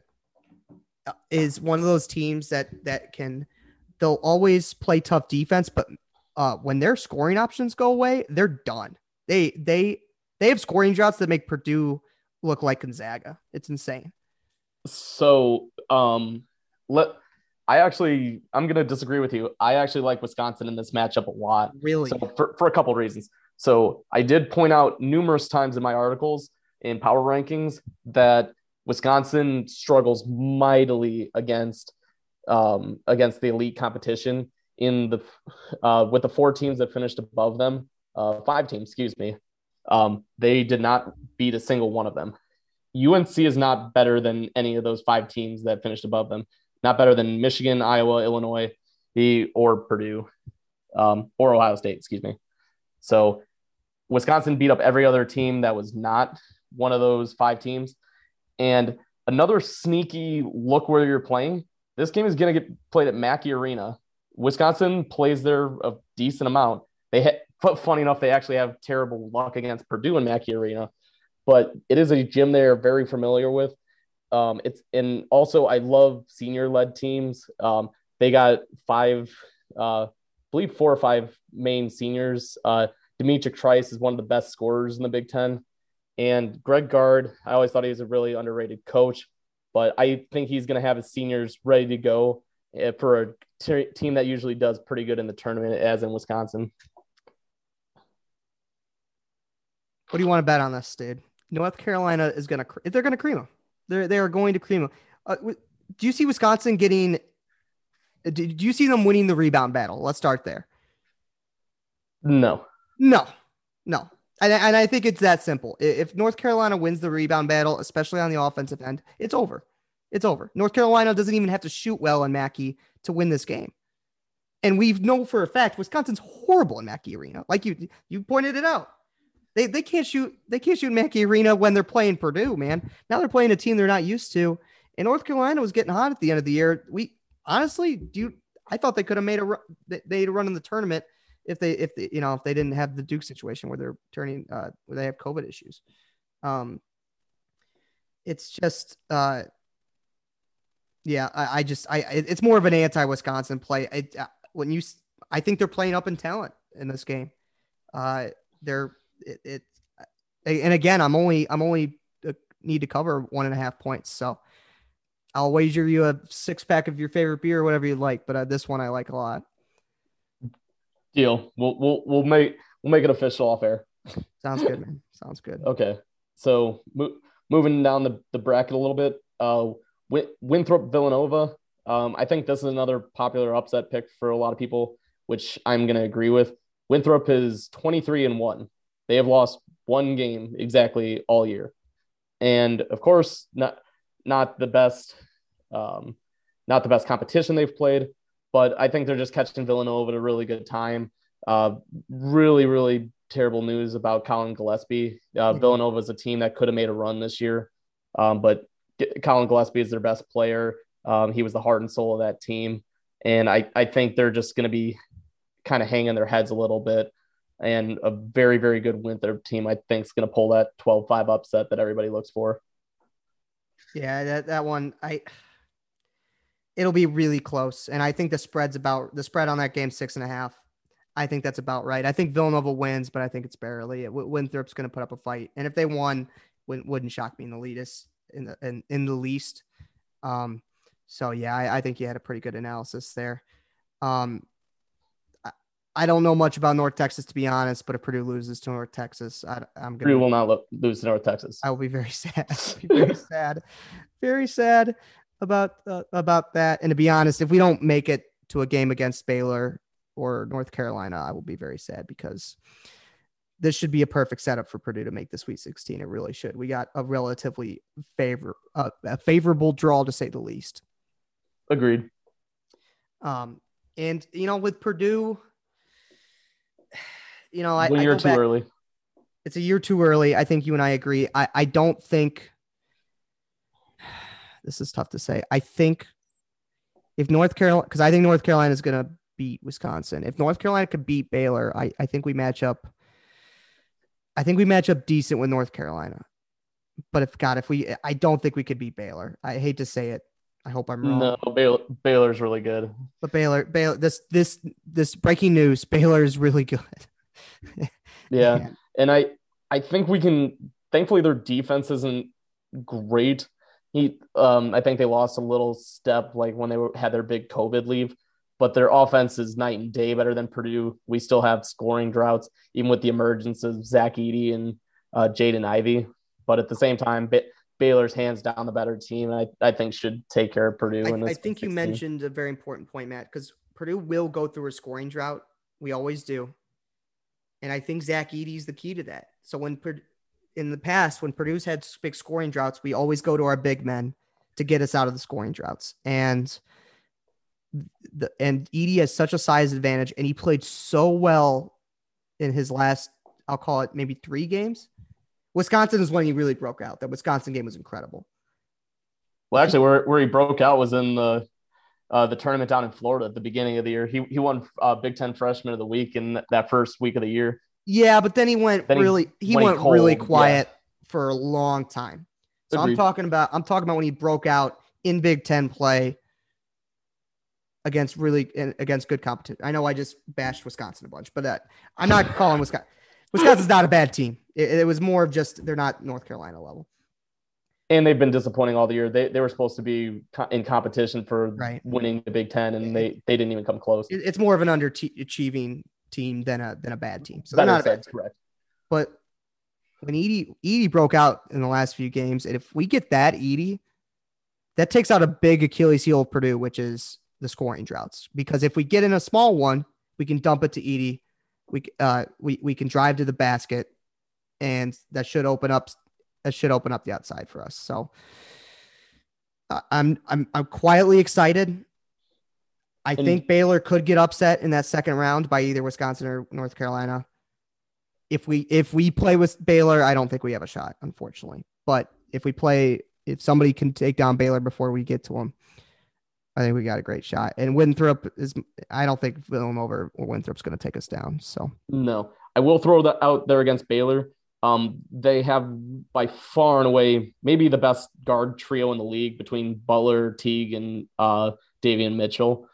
uh, is one of those teams that that can they'll always play tough defense, but uh, when their scoring options go away, they're done. They they they have scoring droughts that make Purdue look like Gonzaga. It's insane. So um let I actually I'm gonna disagree with you. I actually like Wisconsin in this matchup a lot. Really? So for, for a couple of reasons. So I did point out numerous times in my articles in power rankings that Wisconsin struggles mightily against um, against the elite competition in the uh, with the four teams that finished above them, uh, five teams, excuse me. Um, they did not beat a single one of them. UNC is not better than any of those five teams that finished above them. Not better than Michigan, Iowa, Illinois, the or Purdue, um, or Ohio State, excuse me. So Wisconsin beat up every other team that was not one of those five teams. And another sneaky look where you're playing. This game is going to get played at Mackey Arena. Wisconsin plays there a decent amount. They ha- funny enough, they actually have terrible luck against Purdue in Mackey Arena, but it is a gym they're very familiar with. Um, it's and also I love senior led teams. Um, they got five, uh, I believe four or five main seniors. Uh, D'Mitrik Trice is one of the best scorers in the Big Ten. And Greg Gard, I always thought he was a really underrated coach. but I think he's going to have his seniors ready to go eh, for a t- team that usually does pretty good in the tournament, as in Wisconsin. What do you want to bet on this, dude? North Carolina is going to they're going to cream them. They're they are going to cream them. Uh, do you see Wisconsin getting? Do, do you see them winning the rebound battle? Let's start there. No. No. No. And, and I think it's that simple. If North Carolina wins the rebound battle, especially on the offensive end, it's over. It's over. North Carolina doesn't even have to shoot well in Mackey to win this game. And we know for a fact Wisconsin's horrible in Mackey Arena. Like you you pointed it out. They they can't shoot they can't shoot Mackey Arena when they're playing Purdue, man. Now they're playing a team they're not used to. And North Carolina was getting hot at the end of the year. We honestly, do you, I thought they could have made a they'd run in the tournament if they if they, you know if they didn't have the Duke situation where they're turning uh, where they have COVID issues. Um, it's just uh, yeah, I, I just I it's more of an anti-Wisconsin play. It, uh, when you I think they're playing up in talent in this game. Uh, they're it, it and again I'm only I'm only uh, need to cover one and a half points, so. I'll wager you a six pack of your favorite beer or whatever you like, but uh, this one I like a lot. Deal. We'll we'll we'll make we'll make it official off air. Sounds good, man. Sounds good. Okay. So mo- moving down the, the bracket a little bit, uh, Win- Winthrop Villanova. Um, I think this is another popular upset pick for a lot of people, which I'm going to agree with. Winthrop is 23 and one. They have lost one game exactly all year, and of course, not not the best, um, not the best competition they've played but I think they're just catching Villanova at a really good time. Uh, really, really terrible news about Collin Gillespie. Uh, mm-hmm. Villanova is a team that could have made a run this year, um, but Collin Gillespie is their best player. Um, he was the heart and soul of that team. And I, I think they're just going to be kind of hanging their heads a little bit. And a very, very good Winthrop team, I think, is going to pull that 12 5 upset that everybody looks for. Yeah, that, that one, I it'll be really close. And I think the spread's about the spread on that game six and a half. I think that's about right. I think Villanova wins, but I think it's barely. Winthrop's going to put up a fight, and if they won, wouldn't, shock me in the least in the in, in the least. Um, so yeah, I, I, think you had a pretty good analysis there. Um, I, don't know much about North Texas to be honest, but if Purdue loses to North Texas, I, am gonna. Purdue will not lo- lose to North Texas. I will be very sad. be very sad. Very sad about uh, about that. And to be honest, if we don't make it to a game against Baylor or North Carolina, I will be very sad because this should be a perfect setup for Purdue to make the Sweet 16. It really should. We got a relatively favor uh, a favorable draw to say the least. Agreed. Um, and you know, with Purdue, you know, I, one year too back, early. It's a year too early. I think you and I agree. I, I don't think this is tough to say. I think if North Carolina, because I think North Carolina is going to beat Wisconsin. If North Carolina could beat Baylor, I, I think we match up. I think we match up decent with North Carolina. But if God, if we, I don't think we could beat Baylor. I hate to say it. I hope I'm wrong. No, Baylor, Baylor's really good. But Baylor, Baylor, this, this, this breaking news: Baylor is really good. yeah, and I, I think we can. Thankfully, their defense isn't great, he um, I think they lost a little step like when they were, had their big COVID leave, but their offense is night and day better than Purdue. We still have scoring droughts, even with the emergence of Zach Edey and uh, Jaden Ivey. But at the same time, Baylor's hands down the better team. I, I think should take care of Purdue. I, I think you mentioned a very important point, Matt, because Purdue will go through a scoring drought. We always do. And I think Zach Edey is the key to that. So when in the past when Purdue's had big scoring droughts, we always go to our big men to get us out of the scoring droughts. And the and Edey has such a size advantage, and he played so well in his last, I'll call it maybe three games. Wisconsin is when he really broke out. That Wisconsin game was incredible. Well, actually, where, where he broke out was in the uh, the tournament down in Florida at the beginning of the year. He he won uh, Big Ten Freshman of the Week in that first week of the year. Yeah, but then he went then really he, he went, really quiet yeah. for a long time. So Agreed. I'm talking about I'm talking about when he broke out in Big Ten play against really against good competition. I know I just bashed Wisconsin a bunch, but that I'm not calling Wisconsin. Wisconsin's not a bad team. It, it, was more of just they're not North Carolina level. and they've been disappointing all the year. They they were supposed to be co- in competition for Right. winning the Big Ten, and they they didn't even come close. It- It's more of an underachieving team than a than a bad team. So they're Better not a bad said, correct. But when Edey Edey broke out in the last few games, and if we get that Edey, that takes out a big Achilles heel of Purdue, which is the scoring droughts. Because if we get in a small one, we can dump it to Edey. We uh we we can drive to the basket, and that should open up that should open up the outside for us. So uh, I'm I'm I'm quietly excited. I And- think Baylor could get upset in that second round by either Wisconsin or North Carolina. If we if we play with Baylor, I don't think we have a shot, unfortunately. But if we play, if somebody can take down Baylor before we get to them, I think we got a great shot. And Winthrop is, I don't think Villanova or Winthrop's going to take us down. So No, I will throw that out there against Baylor. Um, they have by far and away maybe the best guard trio in the league between Butler, Teague, and uh, Davion Mitchell.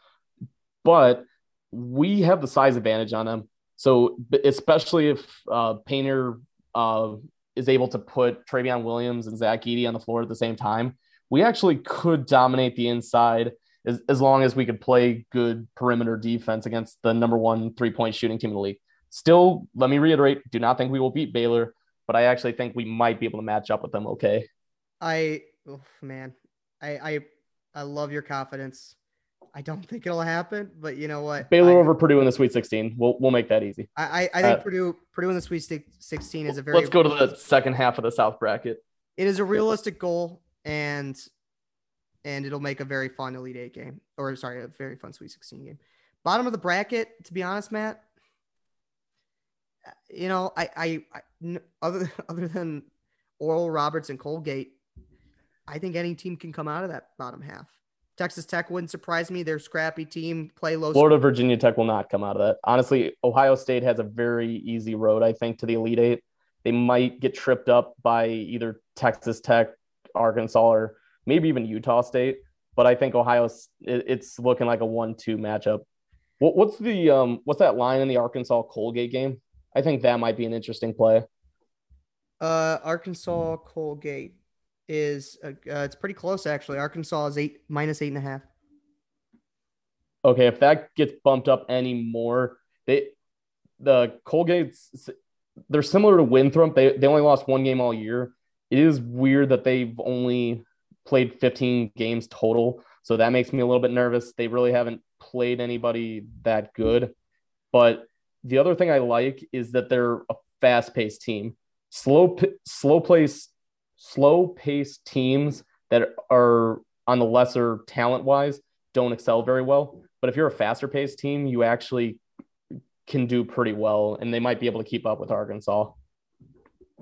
But we have the size advantage on them. So especially if uh, Painter uh, is able to put Trevion Williams and Zach Edey on the floor at the same time, we actually could dominate the inside as, as long as we could play good perimeter defense against the number one three point shooting team in the league. Still, let me reiterate, do not think we will beat Baylor, but I actually think we might be able to match up with them okay. I, oh, man, I, I, I love your confidence. I don't think it'll happen, but you know what? Baylor I, over Purdue in the Sweet 16. We'll, we'll make that easy. I, I, I think uh, Purdue, Purdue in the Sweet 16 is a very. Let's go to the second half of the South bracket. It is a realistic goal, and and it'll make a very fun Elite Eight game, or sorry, a very fun Sweet 16 game. Bottom of the bracket, to be honest, Matt. You know, I, I, other other than Oral Roberts and Colgate, I think any team can come out of that bottom half. Texas Tech wouldn't surprise me. They're scrappy team, play low. Florida, Virginia Tech will not come out of that. Honestly, Ohio State has a very easy road, I think, to the Elite Eight. They might get tripped up by either Texas Tech, Arkansas, or maybe even Utah State. But I think Ohio, it's looking like a one-two matchup. What's the um, what's that line in the Arkansas Colgate game? I think that might be an interesting play. Uh, Arkansas Colgate is uh, uh, it's pretty close actually. Arkansas is eight minus eight and a half. Okay, if that gets bumped up any more, they the Colgate's they're similar to Winthrop. They they only lost one game all year. It is weird that they've only played 15 games total, so that makes me a little bit nervous. They really haven't played anybody that good. But the other thing I like is that they're a fast-paced team. Slow slow place slow paced teams that are on the lesser talent wise don't excel very well. But if you're a faster paced team, you actually can do pretty well, and they might be able to keep up with Arkansas.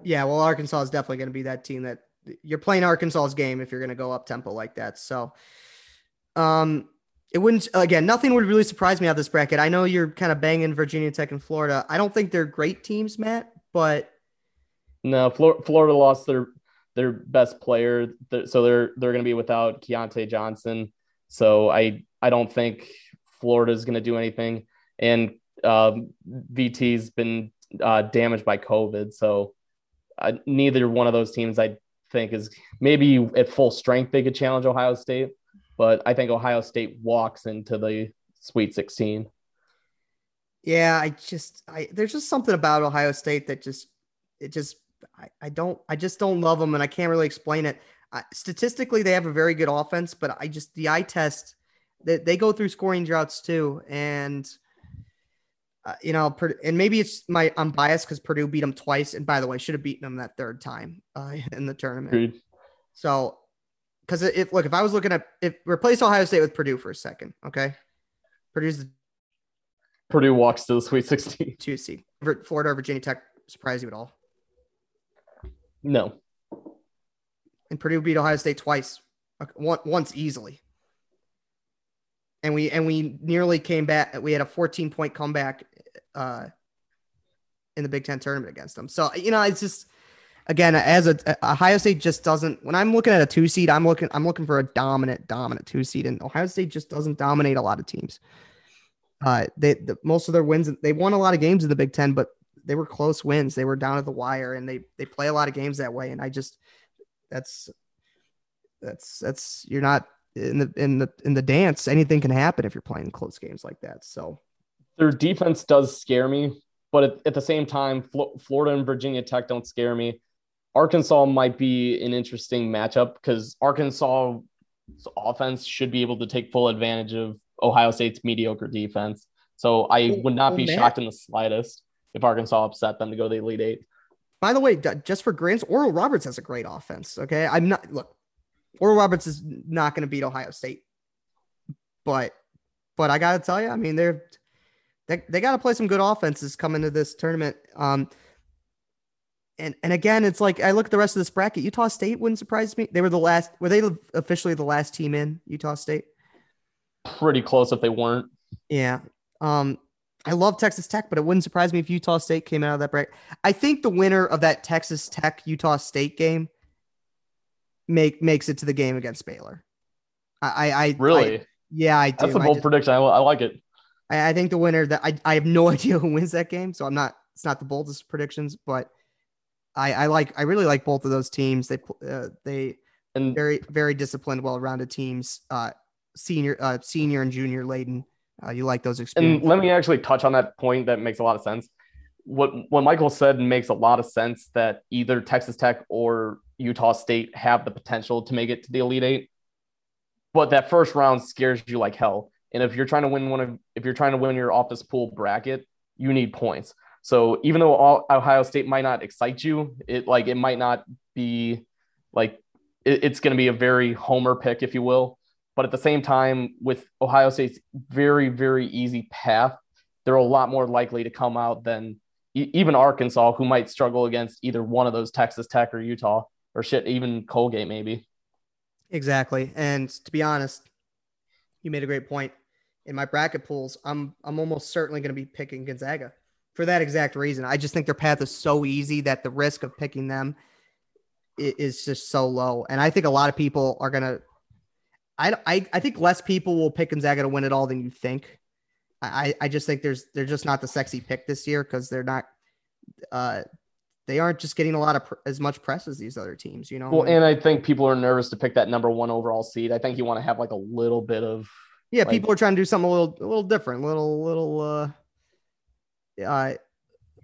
Yeah, well, Arkansas is definitely going to be that team that you're playing Arkansas's game if you're going to go up tempo like that. So, um, it wouldn't again. Nothing would really surprise me out of this bracket. I know you're kind of banging Virginia Tech and Florida. I don't think they're great teams, Matt, but No, Flor- Florida lost their their best player, so they're they're going to be without Keyontae Johnson. So I I don't think Florida is going to do anything, and um, VT's been uh, damaged by COVID, so uh, neither one of those teams I think is maybe at full strength they could challenge Ohio State, but I think Ohio State walks into the Sweet 16. yeah, I just I there's just something about Ohio State that just it just I, I don't I just don't love them and I can't really explain it. Uh, statistically, they have a very good offense, but I just the eye test they, they go through scoring droughts too, and uh, you know, and maybe it's my I'm biased because Purdue beat them twice, and by the way, should have beaten them that third time uh, in the tournament. Agreed. So, because if look, if I was looking at if replace Ohio State with Purdue for a second, okay, Purdue's the Purdue walks to the Sweet 16. two seed. Florida or Virginia Tech surprise you at all? No, And Purdue beat Ohio State twice, once easily. And we and we nearly came back. We had a 14 point comeback uh, in the Big Ten tournament against them. So you know, it's just again as a, Ohio State just doesn't. When I'm looking at a two seed, I'm looking I'm looking for a dominant, dominant two seed, and Ohio State just doesn't dominate a lot of teams. Uh, they the, most of their wins, they won a lot of games in the Big Ten, but they were close wins. They were down at the wire, and they they play a lot of games that way. And I just that's that's that's you're not in the in the in the dance. Anything can happen if you're playing close games like that. So their defense does scare me, but at, at the same time, Florida and Virginia Tech don't scare me. Arkansas might be an interesting matchup because Arkansas offense should be able to take full advantage of Ohio State's mediocre defense. So I would not be shocked in the slightest if Arkansas upset them to go to the Elite Eight. By the way, just for grants, Oral Roberts has a great offense. Okay, I'm not look. Oral Roberts is not going to beat Ohio State, but but I got to tell you, I mean they're they, they got to play some good offenses coming to this tournament. Um, and and again, it's like I look at the rest of this bracket. Utah State wouldn't surprise me. They were the last. Were they officially the last team in Utah State? Pretty close if they weren't. Yeah. Um, I love Texas Tech, but it wouldn't surprise me if Utah State came out of that bracket. I think the winner of that Texas Tech Utah State game make makes it to the game against Baylor. I, I really, I, yeah, I do. That's a bold just, prediction. I, I, like it. I, I think the winner that I, I have no idea who wins that game, so I'm not. It's not the boldest predictions, but I, I like I really like both of those teams. They uh, they and very very disciplined, well rounded teams. Uh, senior uh, senior and junior laden. Uh, you like those experiences. And let me actually touch on that point. That makes a lot of sense. What what Michael said makes a lot of sense. That either Texas Tech or Utah State have the potential to make it to the Elite Eight, but that first round scares you like hell. And if you're trying to win one of if you're trying to win your office pool bracket, you need points. So even though all, Ohio State might not excite you, it like it might not be like it, it's going to be a very homer pick, if you will. But at the same time, with Ohio State's very very easy path, they're a lot more likely to come out than even Arkansas, who might struggle against either one of those Texas Tech or Utah or shit, even Colgate maybe. Exactly, and to be honest, you made a great point. In my bracket pools, I'm I'm almost certainly going to be picking Gonzaga for that exact reason. I just think their path is so easy that the risk of picking them is just so low. And I think a lot of people are gonna. I, I, I think less people will pick Gonzaga to win it all than you think. I, I just think there's they're just not the sexy pick this year because they're not uh they aren't just getting a lot of pr- as much press as these other teams, you know. Well, and I think people are nervous to pick that number one overall seed. I think you want to have like a little bit of yeah. Like, people are trying to do something a little a little different, little little uh uh,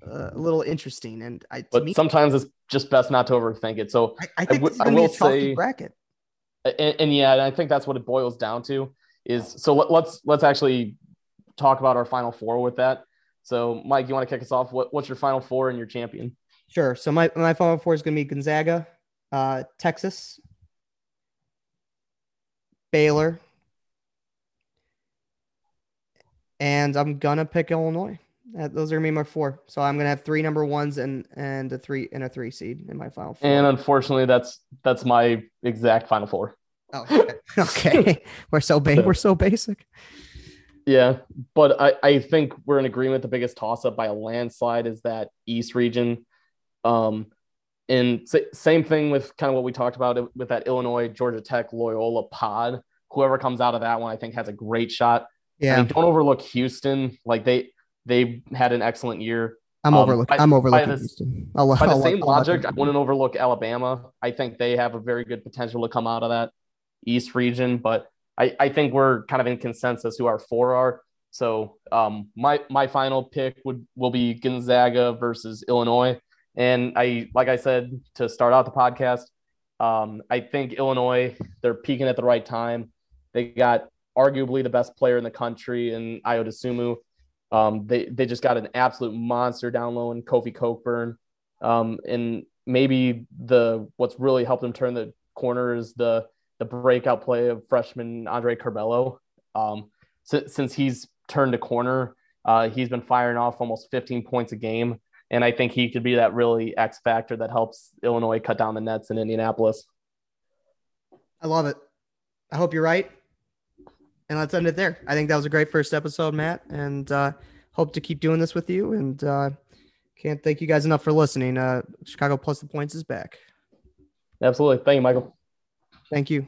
a little interesting. And I, but me, sometimes it's just best not to overthink it. So I, I think I, w- I will say bracket. And, and, yeah, and I think that's what it boils down to is so let, let's let's actually talk about our final four with that. So Mike, you want to kick us off? What, what's your final four and your champion? Sure. So my, my final four is going to be Gonzaga, uh, Texas, Baylor, and I'm gonna pick Illinois. Those are me my four. So I'm gonna have three number ones and and a three and a three seed in my final four. And unfortunately, that's that's my exact final four. Oh, okay. okay. we're so ba- we're so basic. Yeah, but I I think we're in agreement. The biggest toss up by a landslide is that East region. Um, and same thing with kind of what we talked about with that Illinois, Georgia Tech, Loyola pod. Whoever comes out of that one, I think has a great shot. Yeah. I mean, don't overlook Houston. Like they they had an excellent year. I'm um, overlooking. I'm overlooking by the, I'll, by I'll, the same I'll, logic, I wouldn't overlook Alabama. I think they have a very good potential to come out of that East region, but I, I think we're kind of in consensus who our four are. So um, my my final pick would will be Gonzaga versus Illinois, and I like I said to start out the podcast, um, I think Illinois they're peaking at the right time. They got arguably the best player in the country in Ayo Dosunmu. Um, they they just got an absolute monster down low in Kofi Cockburn, um, and maybe the what's really helped them turn the corner is the the breakout play of freshman Andre Curbelo. Um, since, since he's turned a corner, uh, he's been firing off almost 15 points a game, and I think he could be that really X factor that helps Illinois cut down the nets in Indianapolis. I love it. I hope you're right and let's end it there. I think that was a great first episode, Matt, and uh, hope to keep doing this with you. And uh, can't thank you guys enough for listening. Uh, Chicago plus the points is back. Absolutely. Thank you, Michael. Thank you.